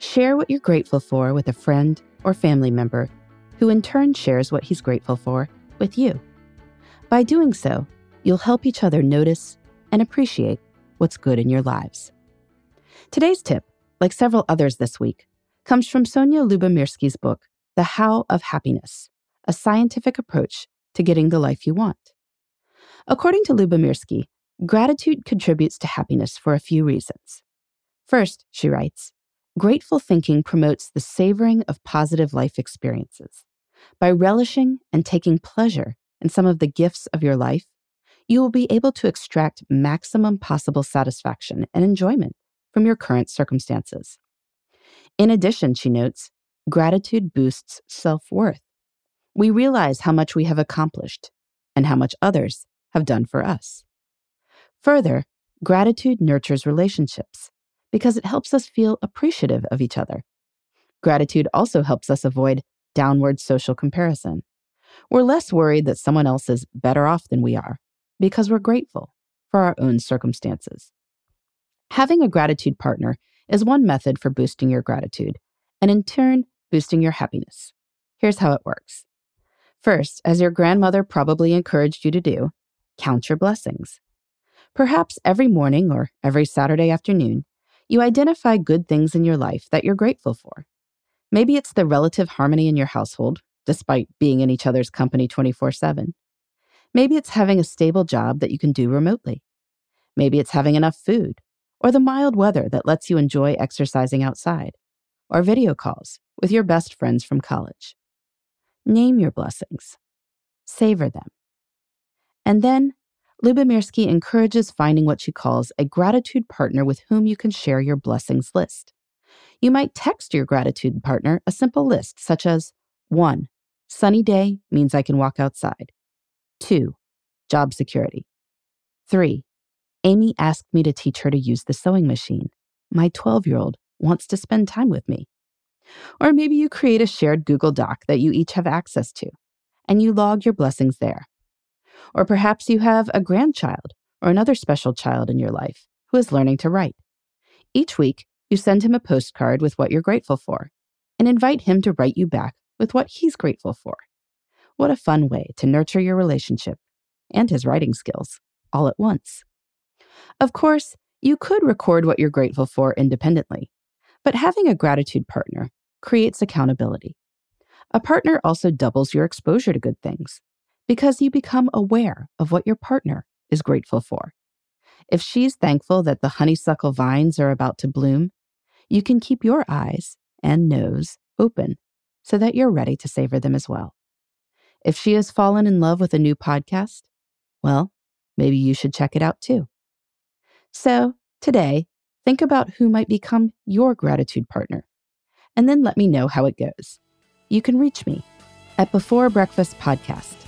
Share what you're grateful for with a friend or family member who in turn shares what he's grateful for with you. By doing so, you'll help each other notice and appreciate what's good in your lives. Today's tip, like several others this week, comes from Sonja Lyubomirsky's book, The How of Happiness A Scientific Approach to Getting the Life You Want. According to Lyubomirsky, gratitude contributes to happiness for a few reasons. First, she writes, grateful thinking promotes the savoring of positive life experiences. By relishing and taking pleasure in some of the gifts of your life, you will be able to extract maximum possible satisfaction and enjoyment from your current circumstances. In addition, she notes, gratitude boosts self worth. We realize how much we have accomplished and how much others have done for us. Further, gratitude nurtures relationships because it helps us feel appreciative of each other. Gratitude also helps us avoid downward social comparison. We're less worried that someone else is better off than we are because we're grateful for our own circumstances. Having a gratitude partner is one method for boosting your gratitude and in turn boosting your happiness. Here's how it works. First, as your grandmother probably encouraged you to do, count your blessings. Perhaps every morning or every Saturday afternoon, you identify good things in your life that you're grateful for. Maybe it's the relative harmony in your household, despite being in each other's company 24 7. Maybe it's having a stable job that you can do remotely. Maybe it's having enough food, or the mild weather that lets you enjoy exercising outside, or video calls with your best friends from college. Name your blessings, savor them. And then Lyubomirsky encourages finding what she calls a gratitude partner with whom you can share your blessings list. You might text your gratitude partner a simple list such as 1. Sunny day means I can walk outside. 2. Job security. 3. Amy asked me to teach her to use the sewing machine. My 12 year old wants to spend time with me. Or maybe you create a shared Google Doc that you each have access to, and you log your blessings there. Or perhaps you have a grandchild or another special child in your life who is learning to write. Each week, you send him a postcard with what you're grateful for and invite him to write you back with what he's grateful for. What a fun way to nurture your relationship and his writing skills all at once. Of course, you could record what you're grateful for independently, but having a gratitude partner creates accountability. A partner also doubles your exposure to good things because you become aware of what your partner is grateful for. If she's thankful that the honeysuckle vines are about to bloom, you can keep your eyes and nose open so that you're ready to savor them as well. If she has fallen in love with a new podcast, well, maybe you should check it out too. So, today, think about who might become your gratitude partner, and then let me know how it goes. You can reach me at Before Breakfast Podcast